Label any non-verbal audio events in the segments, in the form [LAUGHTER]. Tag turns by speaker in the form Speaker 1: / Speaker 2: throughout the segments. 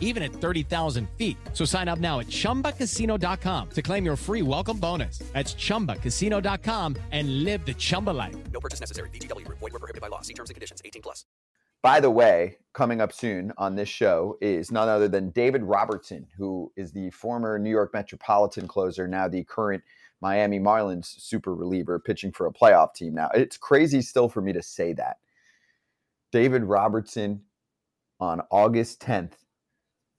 Speaker 1: even at 30,000 feet. So sign up now at chumbacasino.com to claim your free welcome bonus. That's chumbacasino.com and live the Chumba life.
Speaker 2: No purchase necessary. VGW Group. Void were prohibited by law. See terms and conditions. 18 plus.
Speaker 3: By the way, coming up soon on this show is none other than David Robertson, who is the former New York Metropolitan closer, now the current Miami Marlins super reliever pitching for a playoff team now. It's crazy still for me to say that. David Robertson on August 10th,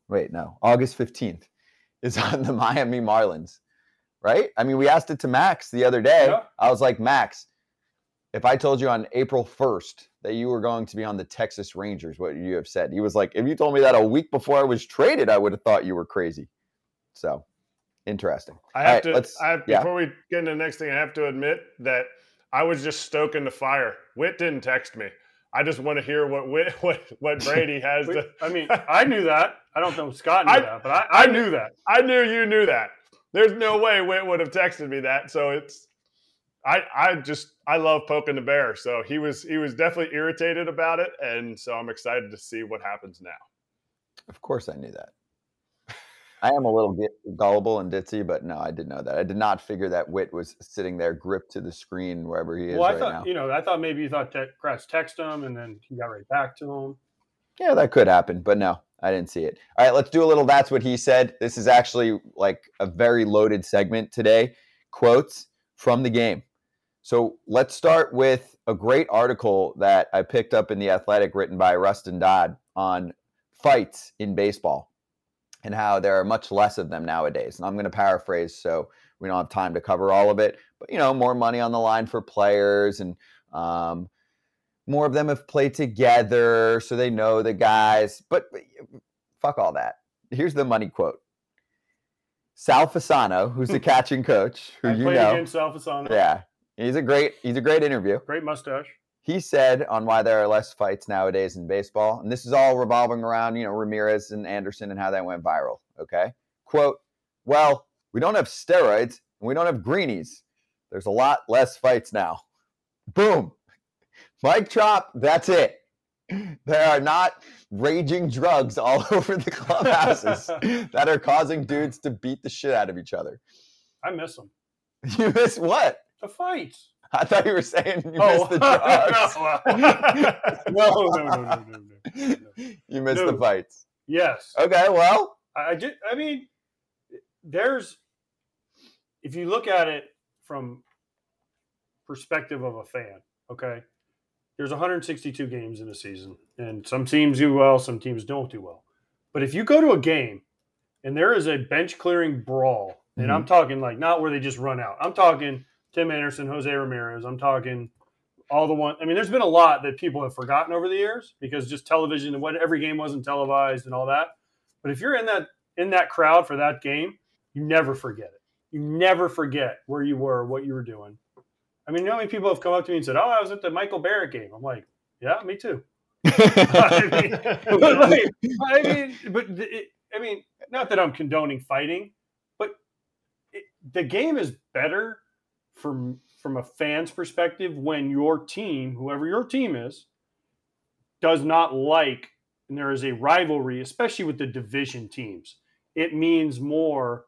Speaker 3: wait, no, August 15th [LAUGHS] is on the Miami Marlins, right? I mean, we asked it to Max the other day.
Speaker 4: Yeah.
Speaker 3: I was like, Max, if I told you on April 1st that you were going to be on the Texas Rangers, what you have said? He was like, if you told me that a week before I was traded, I would have thought you were crazy. So interesting.
Speaker 4: I have
Speaker 3: right,
Speaker 4: to. I have,
Speaker 3: yeah.
Speaker 4: Before we get into the next thing, I have to admit that I was just stoking the fire. Witt didn't text me. I just want to hear what Witt, [LAUGHS] what what [LAUGHS] Brady has to.
Speaker 5: I mean, I knew that. I don't know if Scott knew
Speaker 4: I-
Speaker 5: that, but I,
Speaker 4: I
Speaker 5: I knew that.
Speaker 4: I knew you knew that. There's no way Witt would have texted me that. So it's. I I just I love poking the bear. So he was he was definitely irritated about it, and so I'm excited to see what happens now.
Speaker 3: Of course I knew that. I am a little bit gullible and ditzy, but no, I did know that. I did not figure that Witt was sitting there gripped to the screen wherever he is
Speaker 5: Well, I
Speaker 3: right
Speaker 5: thought
Speaker 3: now.
Speaker 5: you know, I thought maybe you thought te- Kratz texted him and then he got right back to him.
Speaker 3: Yeah, that could happen, but no, I didn't see it. All right, let's do a little that's what he said. This is actually like a very loaded segment today. Quotes from the game. So let's start with a great article that I picked up in The Athletic written by Rustin Dodd on fights in baseball and how there are much less of them nowadays. And I'm going to paraphrase so we don't have time to cover all of it, but you know, more money on the line for players and um, more of them have played together so they know the guys but, but fuck all that. Here's the money quote. Sal fasano who's the [LAUGHS] catching coach who
Speaker 5: I
Speaker 3: you know.
Speaker 5: against Alfasano.
Speaker 3: yeah. He's a great he's a great interview.
Speaker 5: Great mustache.
Speaker 3: he said on why there are less fights nowadays in baseball and this is all revolving around you know ramirez and anderson and how that went viral okay? Quote well we don't have steroids and we don't have greenies. There's a lot less fights now. Boom Mike Trop, that's it. There are not raging drugs all [LAUGHS] over the clubhouses [LAUGHS] that are causing dudes to beat the shit out of each other.
Speaker 5: I miss them. [LAUGHS]
Speaker 3: You miss what?
Speaker 5: The fights.
Speaker 3: I thought you were saying you
Speaker 5: Oh,
Speaker 3: missed the drugs.
Speaker 5: no, no, no, no, no, no, no, no.
Speaker 3: you missed the fights.
Speaker 5: Yes.
Speaker 3: Okay, well,
Speaker 5: I I just, I mean, there's, if you look at it from perspective of a fan, okay, there's 162 games in a season, and some teams do well, some teams don't do well. But if you go to a game and there is a bench clearing brawl, and I'm mhm. talking like not where they just run out. I'm talking Tim Anderson, Jose Ramirez. I'm talking all the one. I mean, there's been a lot that people have forgotten over the years because just television and what every game wasn't televised and all that. But if you're in that in that crowd for that game, you never forget it. You never forget where you were, what you were doing. I mean, you know how many people have come up to me and said, "Oh, I was at the Michael Barrett game." I'm like, "Yeah, me too." [LAUGHS] [LAUGHS] I mean, but like, I mean, but the- it, I mean, not that I'm condoning fighting, but it, the game is better from from a fan's perspective when your team, whoever your team is, does not like, and there is a rivalry, especially with the division teams. It means more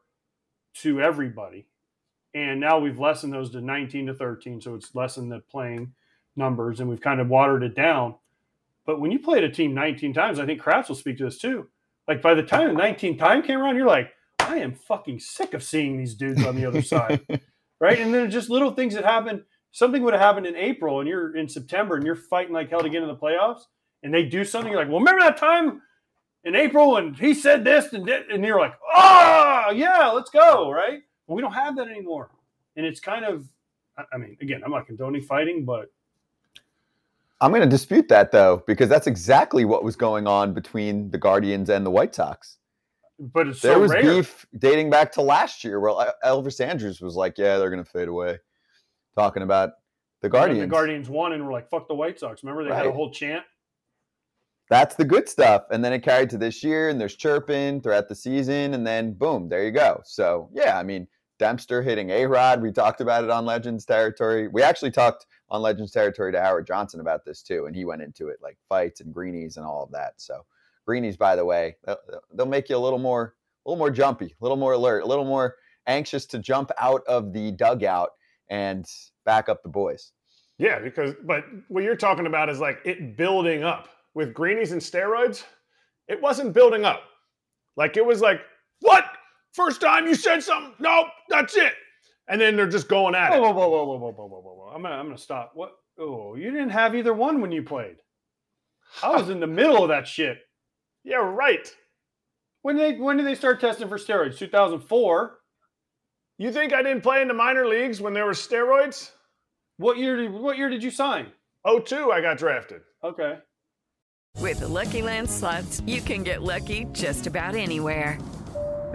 Speaker 5: to everybody. And now we've lessened those to 19 to 13, so it's lessened the playing numbers, and we've kind of watered it down. But when you played a team 19 times, I think Kratz will speak to this too. Like by the time the 19th time came around, you're like, I am fucking sick of seeing these dudes on the other side. [LAUGHS] Right. And then just little things that happen. Something would have happened in April and you're in September and you're fighting like hell to get in the playoffs. And they do something, you're like, well, remember that time in April and he said this and? And you're like, oh, yeah, let's go. Right. Well, we don't have that anymore. And it's kind of, I- mean, again, I'm not condoning fighting, but
Speaker 3: I'm going to dispute that though, because that's exactly what was going on between the Guardians and the White Sox.
Speaker 5: but it's
Speaker 3: There
Speaker 5: so
Speaker 3: was
Speaker 5: rare.
Speaker 3: beef dating back to last year where Elvis Andrus was like, "Yeah, they're going to fade away," talking about The Guardians.
Speaker 5: The Guardians won and were like, "Fuck the White Sox." Remember they had a whole chant.
Speaker 3: That's the good stuff. And then it carried to this year, and there's chirping throughout the season, and then boom, there you go. So yeah, I mean, Dempster hitting A Rod. We talked about it on Legends territory. We actually talked on Legends territory to Howard Johnson about this too, and he went into it like fights and greenies and all of that. So greenies, by the way, they'll, make you a little more, a little more jumpy, a little more alert, a little more anxious to jump out of the dugout and back up the boys.
Speaker 4: Yeah, because but what you're talking about is like it building up with greenies and steroids. It wasn't building up. Like it was like, what? First time you said something? Nope, that's it. And then they're just going at
Speaker 5: Whoa,
Speaker 4: it.
Speaker 5: whoa, whoa, whoa, whoa, whoa, whoa, whoa, whoa! I'm gonna, I'm gonna stop. What? Oh, you didn't have either one when you played. I was in the middle of that shit.
Speaker 4: Yeah, right.
Speaker 5: When did they, when did they start testing for steroids? 2004.
Speaker 4: You think I didn't play in the minor leagues when there were steroids?
Speaker 5: What year? Did, what year did you sign?
Speaker 4: Oh, two, I got drafted.
Speaker 5: Okay.
Speaker 6: With the Lucky Land slots, you can get lucky just about anywhere.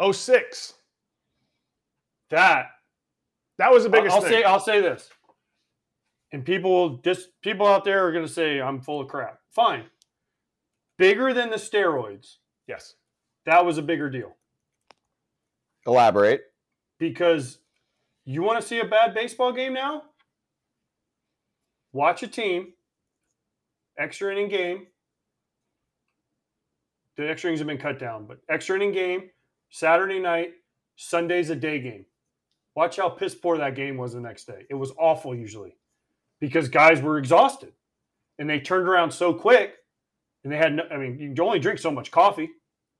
Speaker 4: 06.
Speaker 5: That
Speaker 4: That was the biggest
Speaker 5: I'll
Speaker 4: thing.
Speaker 5: say I'll say this, and people will just people out there are going to say I'm full of crap. Fine, bigger than the steroids.
Speaker 4: yes.
Speaker 5: That was a bigger deal
Speaker 3: Elaborate.
Speaker 5: because you want to see a bad baseball game now. Watch a team, extra inning game. The extra innings have been cut down, but extra inning game, Saturday night, Sunday's a day game. Watch how piss poor that game was the next day. It was awful usually because guys were exhausted and they turned around so quick and they had no, I mean, you can only drink so much coffee,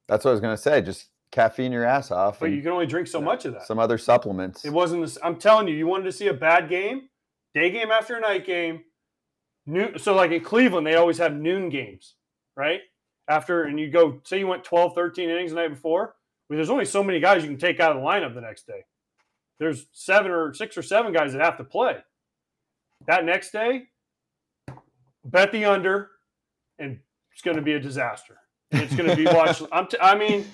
Speaker 3: That's what I was gonna say. Just caffeine your ass off.
Speaker 5: but you can only drink so much of that.
Speaker 3: some other supplements.
Speaker 5: It wasn't this. I'm telling you, you wanted to see a bad game, day game after a night game. Noon, so, like in Cleveland, they always have noon games, right? After, and you go, say you went 12, 13 innings the night before. Well, there's only so many guys you can take out of the lineup the next day. There's seven or six or seven guys that have to play. That next day, bet the under, and it's going to be a disaster. It's going to be [LAUGHS] watched. I'm t- I mean,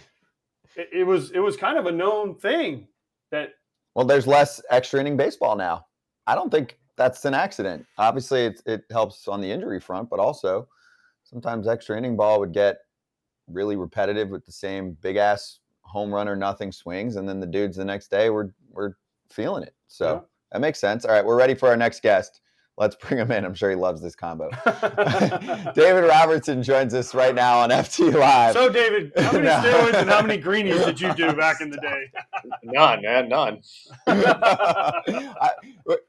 Speaker 5: it, it was it was kind of a known thing that
Speaker 3: Well, there's less extra inning baseball now. I don't think that's an accident. Obviously, it, it helps on the injury front, but also sometimes extra inning ball would get really repetitive with the same big ass home run or nothing swings, and then the dudes the next day were were feeling it. So
Speaker 5: Yeah.
Speaker 3: that makes sense. All right, we're ready for our next guest. Let's bring him in. I'm sure he loves this combo. [LAUGHS] [LAUGHS] David Robertson joins us right now on FT Live.
Speaker 5: So, David, how many [LAUGHS]
Speaker 3: No.
Speaker 5: steroids and how many greenies did you do back in the day?
Speaker 7: None, man, none.
Speaker 3: I-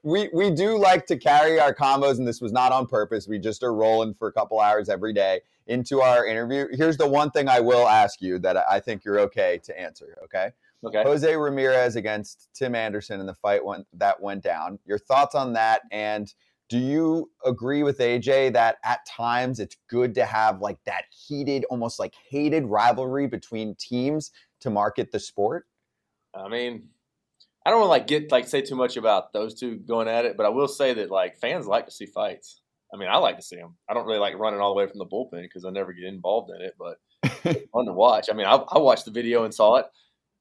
Speaker 3: we we do like to carry our combos, and this was not on purpose. We just are rolling for a couple hours every day into our interview. Here's the one thing I will ask you that I think you're okay to answer. Okay,
Speaker 7: Okay.
Speaker 3: Jose Ramirez against Tim Anderson in the fight went, that went down. Your thoughts on that? And do you agree with AJ that at times it's good to have like that heated, almost like hated rivalry between teams to market the sport?
Speaker 7: I mean, I don't want to like get like say too much about those two going at it, but I will say that like fans like to see fights. I mean, I like to see them. I don't really like running all the way from the bullpen because I never get involved in it, but it's [LAUGHS] fun to watch. I mean, I, I watched the video and saw it.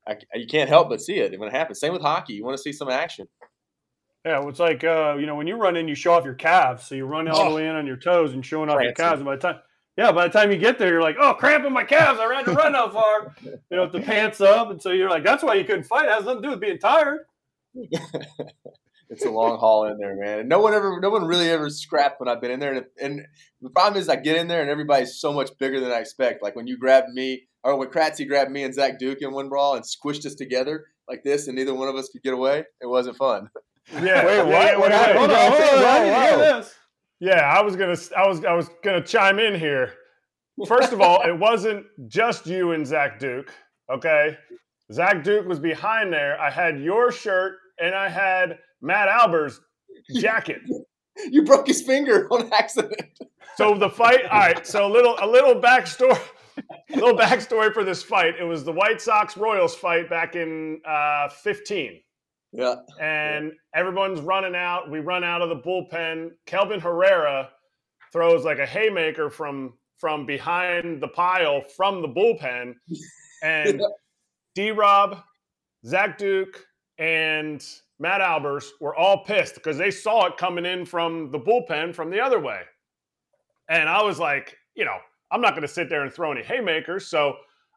Speaker 7: I, you can't help but see it when it happens. Same with hockey. You want to see some action.
Speaker 5: Yeah, well, it's like uh, you know when you run in, you show off your calves, so you run all the way in on your toes and showing off your calves. And by the time, yeah, by the time you get there, you're like, oh, cramping my calves. I ran to run that far. You know, with the pants up, and so you're like, that's why you couldn't fight. It has nothing to do with being tired.
Speaker 7: it's a long haul in there, man. And no one ever, no one really ever scrapped when I've been in there. And, and the problem is, I get in there and everybody's so much bigger than I expect. Like when you grabbed me, or when Kratzy grabbed me and Zach Duke in one brawl and squished us together like this, and neither one of us could get away. It wasn't fun.
Speaker 4: Yeah.
Speaker 3: Wait,
Speaker 4: yeah,
Speaker 3: what?
Speaker 4: yeah,
Speaker 3: What
Speaker 4: wait,
Speaker 3: happened?
Speaker 4: wait.
Speaker 5: Hold on, hold on,
Speaker 3: Whoa,
Speaker 5: I didn't hear
Speaker 3: whoa.
Speaker 5: this.
Speaker 4: Yeah, I was gonna, I was, I was gonna chime in here. First of all, it wasn't just you and Zach Duke. Okay, Zach Duke was behind there. I had your shirt and I had Matt Albers' jacket. [LAUGHS]
Speaker 7: You broke his finger on accident.
Speaker 4: So the fight. All right. So a little a little backstory. A little backstory for this fight. It was the White Sox Royals fight back in uh, 15.
Speaker 7: Yeah.
Speaker 4: and everyone's running out. We run out of the bullpen. Kelvin Herrera throws like a haymaker from from behind the pile from the bullpen, [LAUGHS] and D. Rob, Zach Duke, and Matt Albers were all pissed because they saw it coming in from the bullpen from the other way, and I was like, you know, I'm not going to sit there and throw any haymakers, so.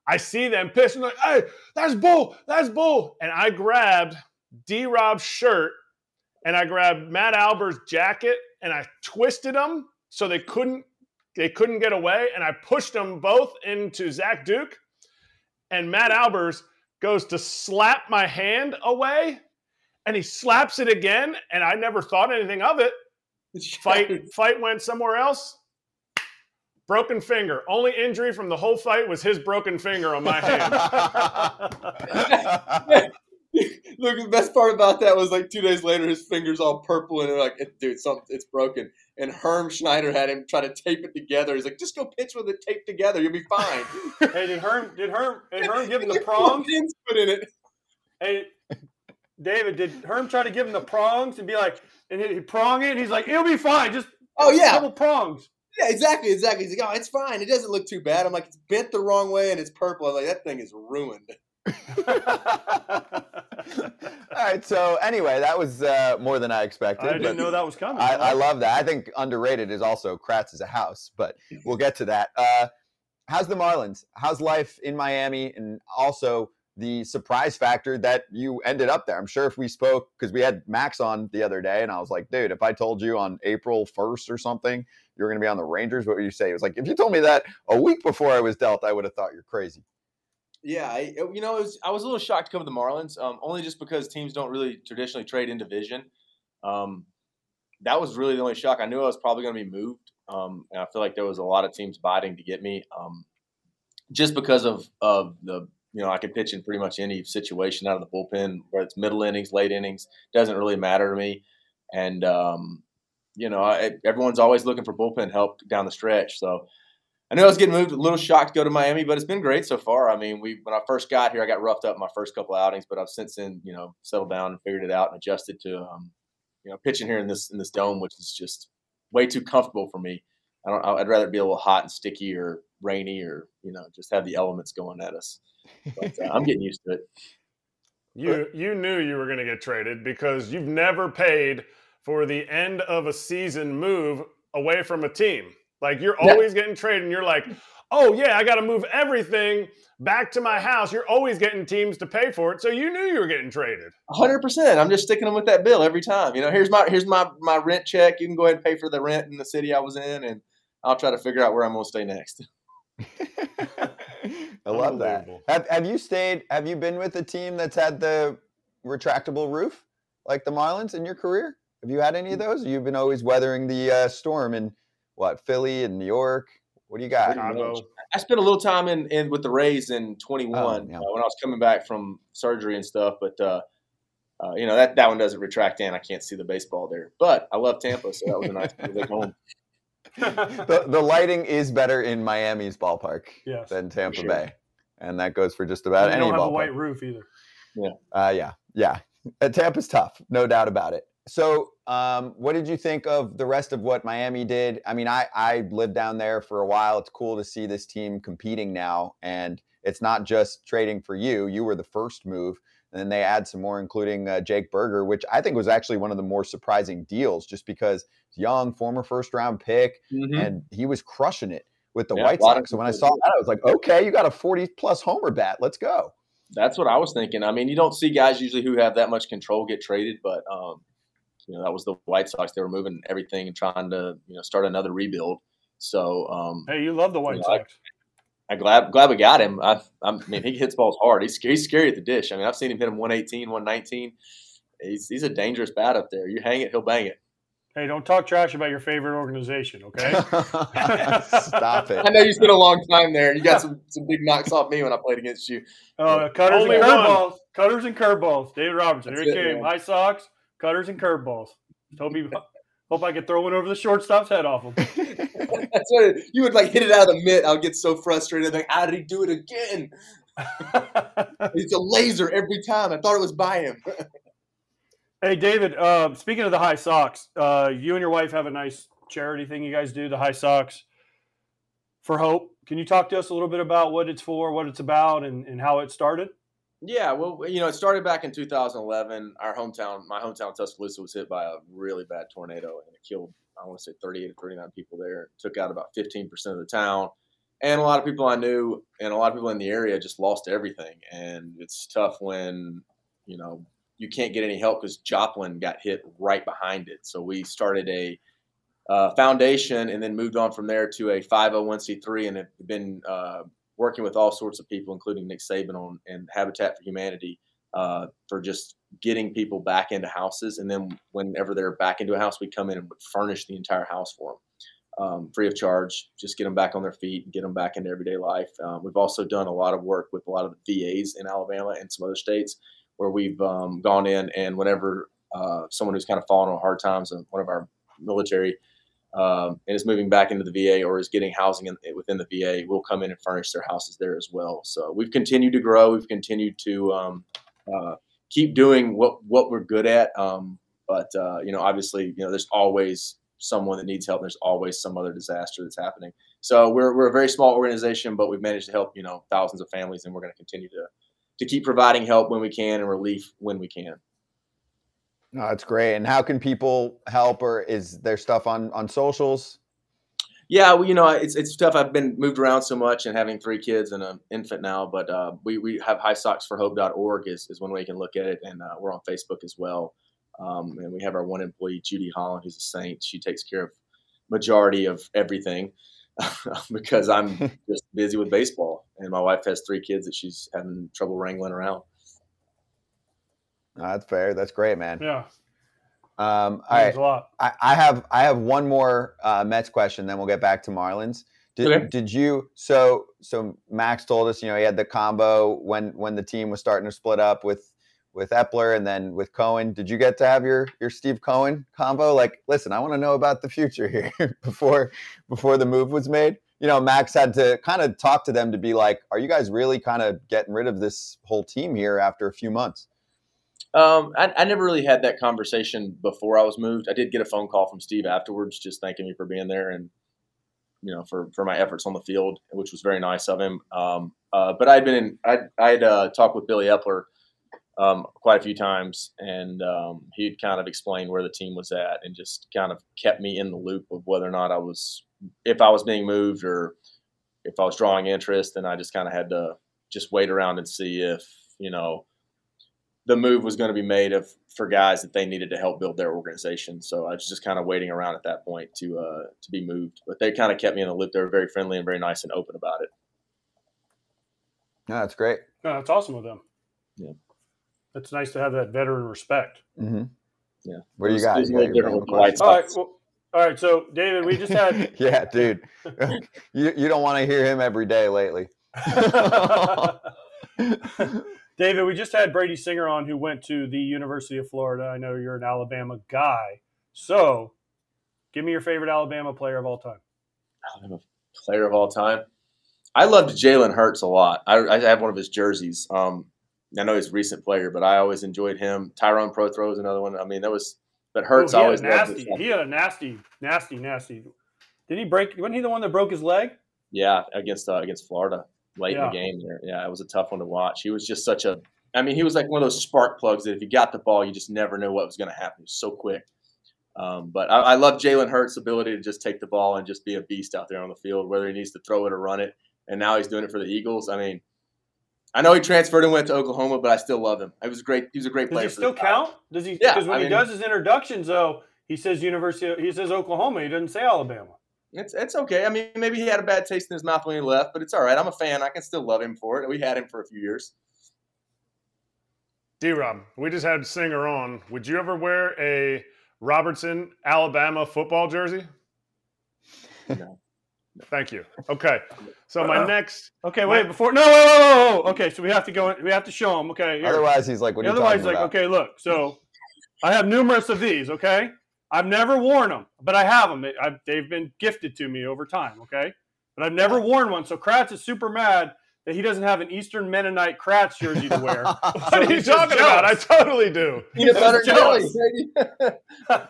Speaker 4: I see them pissed and like, hey, that's bull, that's bull. And I grabbed D Rob's shirt and I grabbed Matt Albers' jacket and I twisted them so they couldn't they couldn't get away and I pushed them both into Zach Duke and Matt Albers goes to slap my hand away and he slaps it again and I never thought anything of it. [LAUGHS] Fight fight went somewhere else. Broken finger. Only injury from the whole fight was his broken finger on my hand. [LAUGHS] [LAUGHS]
Speaker 7: Look, the best part about that was like two days later, his fingers all purple, and they're like, "Dude, something, it's broken." And Herm Schneider had him try to tape it together. He's like, "Just go pitch with it taped together. You'll be fine." [LAUGHS]
Speaker 5: hey, did Herm did Herm did Herm give him the [LAUGHS] prongs?
Speaker 7: Put in it.
Speaker 5: Hey, David, did Herm try to give him the prongs and be like, and he, prong it? And he's like, it'll be fine. Just
Speaker 7: Oh
Speaker 5: a
Speaker 7: yeah,
Speaker 5: couple prongs.
Speaker 7: yeah, exactly, exactly. He's like, "Oh, it's fine. It doesn't look too bad." I'm like, "It's bent the wrong way and it's purple." I'm like, "That thing is ruined."
Speaker 3: All right. So anyway, that was uh, more than I expected.
Speaker 5: I didn't know that was coming.
Speaker 3: I, I love that. I think underrated is also Kratz is a house, but we'll get to that. Uh, how's the Marlins? How's life in Miami? And also the surprise factor that you ended up there. I'm sure if we spoke, because we had Max on the other day, and I was like, dude, if I told you on April 1st or something, you were going to be on the Rangers, what would you say? It was like, if you told me that a week before I was dealt, I would have thought you're crazy.
Speaker 7: Yeah, I, you know, was, I was a little shocked to come to the Marlins, um, only just because teams don't really traditionally trade in division. Um, that was really the only shock. I knew I was probably going to be moved, um, and I feel like there was a lot of teams biting to get me, um, just because of of the you know I can pitch in pretty much any situation out of the bullpen, whether it's middle innings, late innings, doesn't really matter to me, and um, you know I, everyone's always looking for bullpen help down the stretch, so. I knew I was getting moved. A little shocked to go to Miami, but it's been great so far. I mean, we when I first got here, I got roughed up my first couple outings, but I've since then, you know, settled down and figured it out and adjusted to, um, you know, pitching here in this in this dome, which is just way too comfortable for me. I don't. I'd rather be a little hot and sticky or rainy or you know just have the elements going at us. But uh, I'm getting used to it. [LAUGHS]
Speaker 4: You you knew you were going to get traded because you've never paid for the end of a season move away from a team. Like you're always getting traded, and you're like, oh yeah, I got to move everything back to my house. You're always getting teams to pay for it, so you knew you were getting traded.
Speaker 7: hundred percent. I'm just sticking them with that bill every time. You know, here's my here's my my rent check. You can go ahead and pay for the rent in the city I was in, and I'll try to figure out where I'm going to stay next. [LAUGHS]
Speaker 3: I love that. Have, have you stayed? Have you been with a team that's had the retractable roof like the Marlins in your career? Have you had any of those? You've been always weathering the uh, storm in what Philly and New York. What do you got?
Speaker 4: Chicago.
Speaker 7: I spent a little time in, in with the Rays in 21
Speaker 3: Oh, yeah.
Speaker 7: uh, when I was coming back from surgery and stuff. But uh, uh, you know that that one doesn't retract in. I can't see the baseball there. But I love Tampa, so that was a nice [LAUGHS] visit home. [LAUGHS]
Speaker 3: the, the lighting is better in Miami's ballpark
Speaker 5: yes.
Speaker 3: than Tampa
Speaker 7: sure.
Speaker 3: Bay, and that goes for just about
Speaker 5: you
Speaker 3: any
Speaker 5: don't have
Speaker 3: ballpark.
Speaker 5: a white roof either.
Speaker 3: Yeah, uh, yeah, yeah. Uh, Tampa's tough, no doubt about it. So, um, what did you think of the rest of what Miami did? I mean, I I lived down there for a while. It's cool to see this team competing now, and it's not just trading for you. You were the first move, and then they add some more, including uh, Jake Burger, which I think was actually one of the more surprising deals, just because young, former first round pick, and he was crushing it with the
Speaker 7: Yeah,
Speaker 3: White
Speaker 7: a lot of
Speaker 3: Sox. So when I saw that, I was like, okay, you got a 40 plus homer bat. Let's go.
Speaker 7: That's what I was thinking. I mean, you don't see guys usually who have that much control get traded, but um, you know that was the White Sox. They were moving everything and trying to you know start another rebuild. So um,
Speaker 5: Hey, you love the White
Speaker 7: Yeah, I-
Speaker 5: Sox.
Speaker 7: I'm glad glad we got him. I, I mean, he hits balls hard. He's, he's scary at the dish. I mean, I've seen him hit him 118, 119. He's, he's a dangerous bat up there. You hang it, he'll bang it.
Speaker 5: Hey, don't talk trash about your favorite organization, okay? [LAUGHS]
Speaker 3: Stop it.
Speaker 7: I know you spent a long time there. You got some, some big knocks off me when I played against you.
Speaker 5: Uh, cutters
Speaker 4: Only
Speaker 5: and
Speaker 4: one.
Speaker 5: curveballs. Cutters and curveballs. David Robertson.
Speaker 7: That's
Speaker 5: Here he
Speaker 7: it,
Speaker 5: came.
Speaker 7: man.
Speaker 5: High Socks, cutters and curveballs. Toby Hope I could throw one over the shortstop's head off him. [LAUGHS]
Speaker 7: That's what it, you would like hit it out of the mitt. I'll get so frustrated. Like, how did he do it again? [LAUGHS] It's a laser every time. I thought it was by him. [LAUGHS]
Speaker 5: hey, David. Uh, speaking of the High socks, uh, you and your wife have a nice charity thing you guys do. The High socks for Hope. Can you talk to us a little bit about what it's for, what it's about, and, and how it started?
Speaker 7: Yeah, well, you know, it started back in 2011. Our hometown, my hometown, Tuscaloosa, was hit by a really bad tornado, and it killed, I want to say, 38 or 39 people there. It took out about 15% of the town, and a lot of people I knew, and a lot of people in the area just lost everything. And it's tough when, you know, you can't get any help because Joplin got hit right behind it. So we started a uh, foundation, and then moved on from there to a 501c3, and have been uh, working with all sorts of people, including Nick Saban on and Habitat for Humanity, uh, for just getting people back into houses. And then whenever they're back into a house, we come in and furnish the entire house for them, um, free of charge. Just get them back on their feet and get them back into everyday life. Um, we've also done a lot of work with a lot of the VAs in Alabama and some other states where we've um, gone in and whenever uh, someone who's kind of fallen on hard times, and one of our military um, and is moving back into the VA or is getting housing in, within the VA, we'll come in and furnish their houses there as well. So we've continued to grow. We've continued to um, uh, keep doing what what we're good at. Um, but uh, you know, obviously, you know, there's always someone that needs help. There's always some other disaster that's happening. So we're we're a very small organization, but we've managed to help you know thousands of families, and we're going to continue to to keep providing help when we can and relief when we can.
Speaker 3: No, that's great. And how can people help, or is there stuff on on socials?
Speaker 7: Yeah, well, you know, it's it's tough. I've been moved around so much and having three kids and an infant now, but uh, we we have highsocksforhope.org is, is one way you can look at it, and uh, we're on Facebook as well. Um, and we have our one employee, Judy Holland, who's a saint. She takes care of majority of everything [LAUGHS] because I'm [LAUGHS] just busy with baseball, and my wife has three kids that she's having trouble wrangling around.
Speaker 3: No, that's fair. That's great, man.
Speaker 5: Yeah.
Speaker 3: Um, all right.
Speaker 5: a lot.
Speaker 3: I, I have I have one more uh, Mets question, then we'll get back to Marlins. Did,
Speaker 7: Okay.
Speaker 3: did you so so Max told us you know he had the combo when when the team was starting to split up with with Eppler and then with Cohen. Did you get to have your your Steve Cohen combo? Like, listen, I want to know about the future here [LAUGHS] before before the move was made. You know, Max had to kind of talk to them to be like, are you guys really kind of getting rid of this whole team here after a few months?
Speaker 7: Um, I, I never really had that conversation before I was moved. I did get a phone call from Steve afterwards, just thanking me for being there and you know for for my efforts on the field, which was very nice of him. Um, uh, but I'd been in, I'd I'd uh, talked with Billy Eppler um, quite a few times, and um, he'd kind of explained where the team was at, and just kind of kept me in the loop of whether or not I was, if I was being moved or if I was drawing interest, and I just kind of had to just wait around and see if you know the move was going to be made of for guys that they needed to help build their organization. So I was just kind of waiting around at that point to uh, to be moved. But they kind of kept me in the loop. They were very friendly and very nice and open about it.
Speaker 3: No, that's great.
Speaker 5: No, that's awesome with them.
Speaker 7: Yeah.
Speaker 5: It's nice to have that veteran respect.
Speaker 3: Mm-hmm.
Speaker 7: Yeah.
Speaker 3: What do you
Speaker 7: It was-
Speaker 3: got? You got
Speaker 7: little
Speaker 3: your
Speaker 7: different
Speaker 3: random
Speaker 7: with the
Speaker 3: question?
Speaker 5: All right. Well, all right. So, David, we just had. [LAUGHS]
Speaker 3: yeah, dude. [LAUGHS] you you don't want to hear him every day lately. [LAUGHS]
Speaker 5: David, we just had Brady Singer on who went to the University of Florida. I know you're an Alabama guy. So, give me your favorite Alabama player of all time.
Speaker 7: I'm a player of all time. I loved Jalen Hurts a lot. I, I have one of his jerseys. Um, I know he's a recent player, but I always enjoyed him. Tyrone Prothro is another one. I mean, that was but Hurts
Speaker 5: Oh, had a
Speaker 7: always
Speaker 5: nasty. He had a nasty, nasty, nasty. Did he break? Wasn't he the one that broke his leg?
Speaker 7: Yeah, against uh, against Florida late in the game there. Yeah, it was a tough one to watch. He was just such a I mean, he was like one of those spark plugs that if you got the ball, you just never knew what was going to happen. He was so quick. Um, but I, I love Jalen Hurts' ability to just take the ball and just be a beast out there on the field, whether he needs to throw it or run it. And now he's doing it for the Eagles. I mean, I know he transferred and went to Oklahoma, but I still love him. He was great. He was a great player.
Speaker 5: Does
Speaker 7: he
Speaker 5: still count? Does he?
Speaker 7: Yeah,
Speaker 5: Because when
Speaker 7: I
Speaker 5: he
Speaker 7: mean-
Speaker 5: does his introductions, though, he says University. He says Oklahoma. He doesn't say Alabama.
Speaker 7: It's it's okay. I mean, maybe he had a bad taste in his mouth when he left, but it's all right. I'm a fan. I can still love him for it. We had him for a few years.
Speaker 4: D Rob, we just had Singer on. Would you ever wear a Robertson, Alabama football jersey?
Speaker 7: No.
Speaker 4: Thank you. Okay. So my next
Speaker 5: Okay, wait. Before no, whoa, whoa, whoa, whoa. Okay, so we have to go. We have to show him. Okay. here.
Speaker 3: Otherwise, he's like, what are you
Speaker 5: Otherwise,
Speaker 3: talking
Speaker 5: like,
Speaker 3: about?
Speaker 5: okay, look. So I have numerous of these. Okay, I've never worn them, but I have them. I, they've been gifted to me over time. Okay, but I've never worn one. So Kratz is super mad that he doesn't have an Eastern Mennonite Kratz jersey to wear. [LAUGHS]
Speaker 4: What
Speaker 5: So
Speaker 4: are you
Speaker 5: he's just
Speaker 4: talking about? I totally do.
Speaker 7: Peanut butter and jelly.
Speaker 5: jealous. [LAUGHS]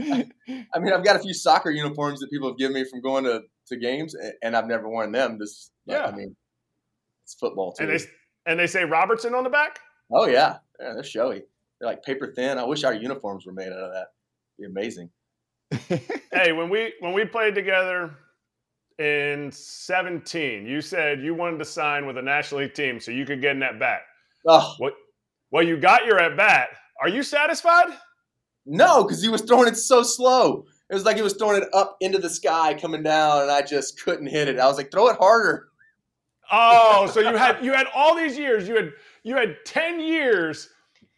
Speaker 7: I mean, I've got a few soccer uniforms that people have given me from going to, to games, and I've never worn them. This,
Speaker 5: Yeah.
Speaker 7: I mean, it's football too.
Speaker 4: And they and they say Robertson on the back.
Speaker 7: oh yeah. yeah, they're showy. They're like paper thin. I wish our uniforms were made out of that. It'd be amazing. [LAUGHS]
Speaker 4: hey, when we when we played together in 17, you said you wanted to sign with a National League team so you could get in that bat.
Speaker 7: Oh
Speaker 4: What? Well, you got your at bat. Are you satisfied?
Speaker 7: no, because he was throwing it so slow. It was like he was throwing it up into the sky, coming down, and I just couldn't hit it. I was like, throw it harder.
Speaker 4: Oh, so you had you had all these years. You had you had 10 years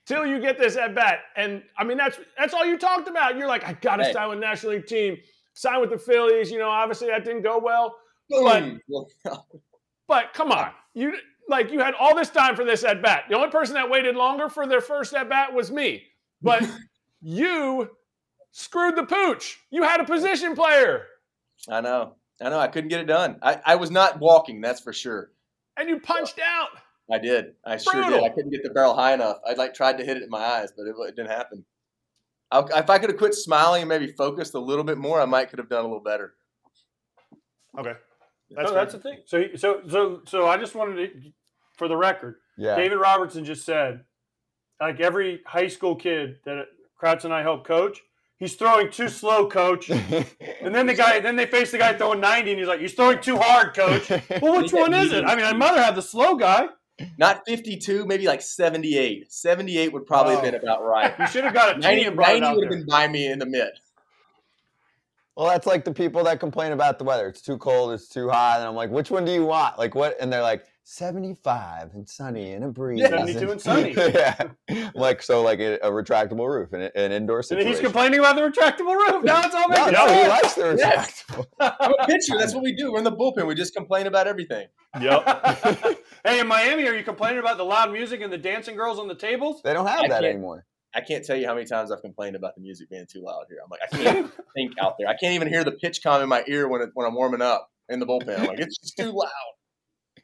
Speaker 4: till you get this at bat. And I mean that's that's all you talked about. You're like, I gotta
Speaker 7: Hey.
Speaker 4: sign with National League team, sign with the Phillies. You know, obviously that didn't go well. But- [LAUGHS] But come on, you like you had all this time for this at bat. The only person that waited longer for their first at bat was me. But [LAUGHS] you screwed the pooch. You had a position player,
Speaker 7: I know. I know. I couldn't get it done. I, I was not walking, that's for sure.
Speaker 4: and you punched out.
Speaker 7: I did. I sure did. I couldn't get the barrel high enough. I like tried to hit it in my eyes, but it, it didn't happen. I, if I could have quit smiling and maybe focused a little bit more, I might could have done a little better.
Speaker 4: Okay,
Speaker 5: That's,
Speaker 4: that's
Speaker 5: that's the thing. So, so, so, so I just wanted to, for the record,
Speaker 3: yeah.
Speaker 5: David Robertson just said, like every high school kid that Kratz and I help coach, he's throwing too slow, coach. [LAUGHS] And then the guy, then they face the guy throwing 90, and he's like, he's throwing too hard, coach. [LAUGHS] Well, which one is it? I mean, I'd rather have the slow guy.
Speaker 7: Not 52, maybe like 78. 78 would probably have been
Speaker 5: Oh.
Speaker 7: about right. [LAUGHS]
Speaker 5: You should have got a
Speaker 7: 90,
Speaker 5: and
Speaker 7: 90 would have been by me in the mid.
Speaker 3: Well, that's like the people that complain about the weather. It's too cold, it's too hot. And I'm like, which one do you want? Like, what? And they're like, 75 and sunny and a breeze.
Speaker 5: 72 and sunny. [LAUGHS]
Speaker 3: yeah. Like, so like a, a retractable roof and an indoor
Speaker 5: And
Speaker 3: situation.
Speaker 5: he's complaining about the retractable roof. Now it's all
Speaker 3: no,
Speaker 5: making
Speaker 3: no, he likes the
Speaker 7: Yes.
Speaker 3: retractable. [LAUGHS]
Speaker 7: I'm a pitcher. That's what we do. We're in the bullpen. We just complain about everything.
Speaker 4: Yep.
Speaker 5: Hey, in Miami, are you complaining about the loud music and the dancing girls on the tables?
Speaker 3: They don't have
Speaker 7: I
Speaker 3: that anymore.
Speaker 7: I can't tell you how many times I've complained about the music being too loud here. I'm like, I can't [LAUGHS] think out there. I can't even hear the PitchCom in my ear when it, when I'm warming up in the bullpen. I'm like, it's just too loud.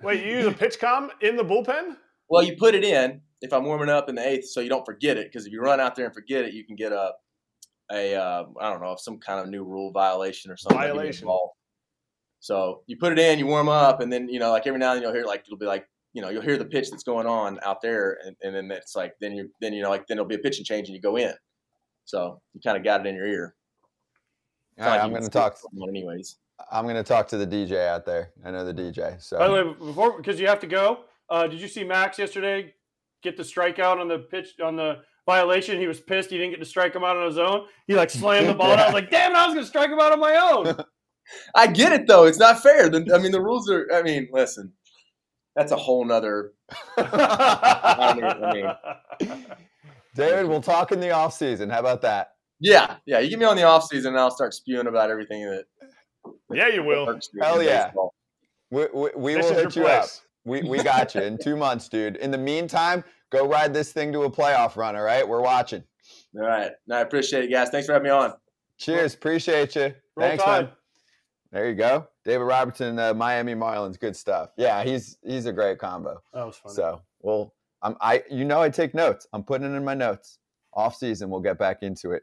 Speaker 4: Wait, you use a PitchCom in the bullpen?
Speaker 7: Well, you put it in if I'm warming up in the eighth, so you don't forget it. Because if you run out there and forget it, you can get a a uh, I don't know some kind of new rule violation or something. that you get
Speaker 4: Violation.
Speaker 7: So you put it in, you warm up, and then you know, like every now and then you'll hear like it'll be like you know you'll hear the pitch that's going on out there, and, and then it's like then you then you know like then it'll be a pitching change and you go in. So you kind of got it in your ear. It's
Speaker 3: All
Speaker 7: not
Speaker 3: right,
Speaker 7: like
Speaker 3: I'm going to talk.
Speaker 7: what's anyways.
Speaker 3: I'm going to talk to the DJ out there. I know the DJ. So
Speaker 5: By the way, before because you have to go. Uh, did you see Max yesterday get the strikeout on the pitch on the violation? He was pissed he didn't get to strike him out on his own. He like slammed the ball. out. I was like, [LAUGHS] damn it, I was going to strike him out on my own. [LAUGHS]
Speaker 7: I get it though. It's not fair. The, I mean, the rules are. I mean, listen, that's a whole nother. I mean-
Speaker 3: David, we'll talk in the off season. How about that?
Speaker 7: Yeah, yeah. You get me on the off season, and I'll start spewing about everything that.
Speaker 4: Yeah, you will.
Speaker 7: works
Speaker 3: Hell yeah.
Speaker 7: baseball.
Speaker 3: We, we, we will hit you up. We, we got you in two [LAUGHS] months, dude. In the meantime, go ride this thing to a playoff run. All right, we're watching.
Speaker 7: All right. No, I appreciate it, guys. Thanks for having me on.
Speaker 3: Cheers, appreciate you.
Speaker 5: Roll
Speaker 3: Thanks,
Speaker 5: Tide.
Speaker 3: man. There you go, David Robertson, uh, Miami Marlins. Good stuff. Yeah, he's he's a great combo.
Speaker 5: That was funny.
Speaker 3: So, well, I'm I you know I take notes. I'm putting it in my notes. Off season, we'll get back into it.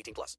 Speaker 2: 18 plus.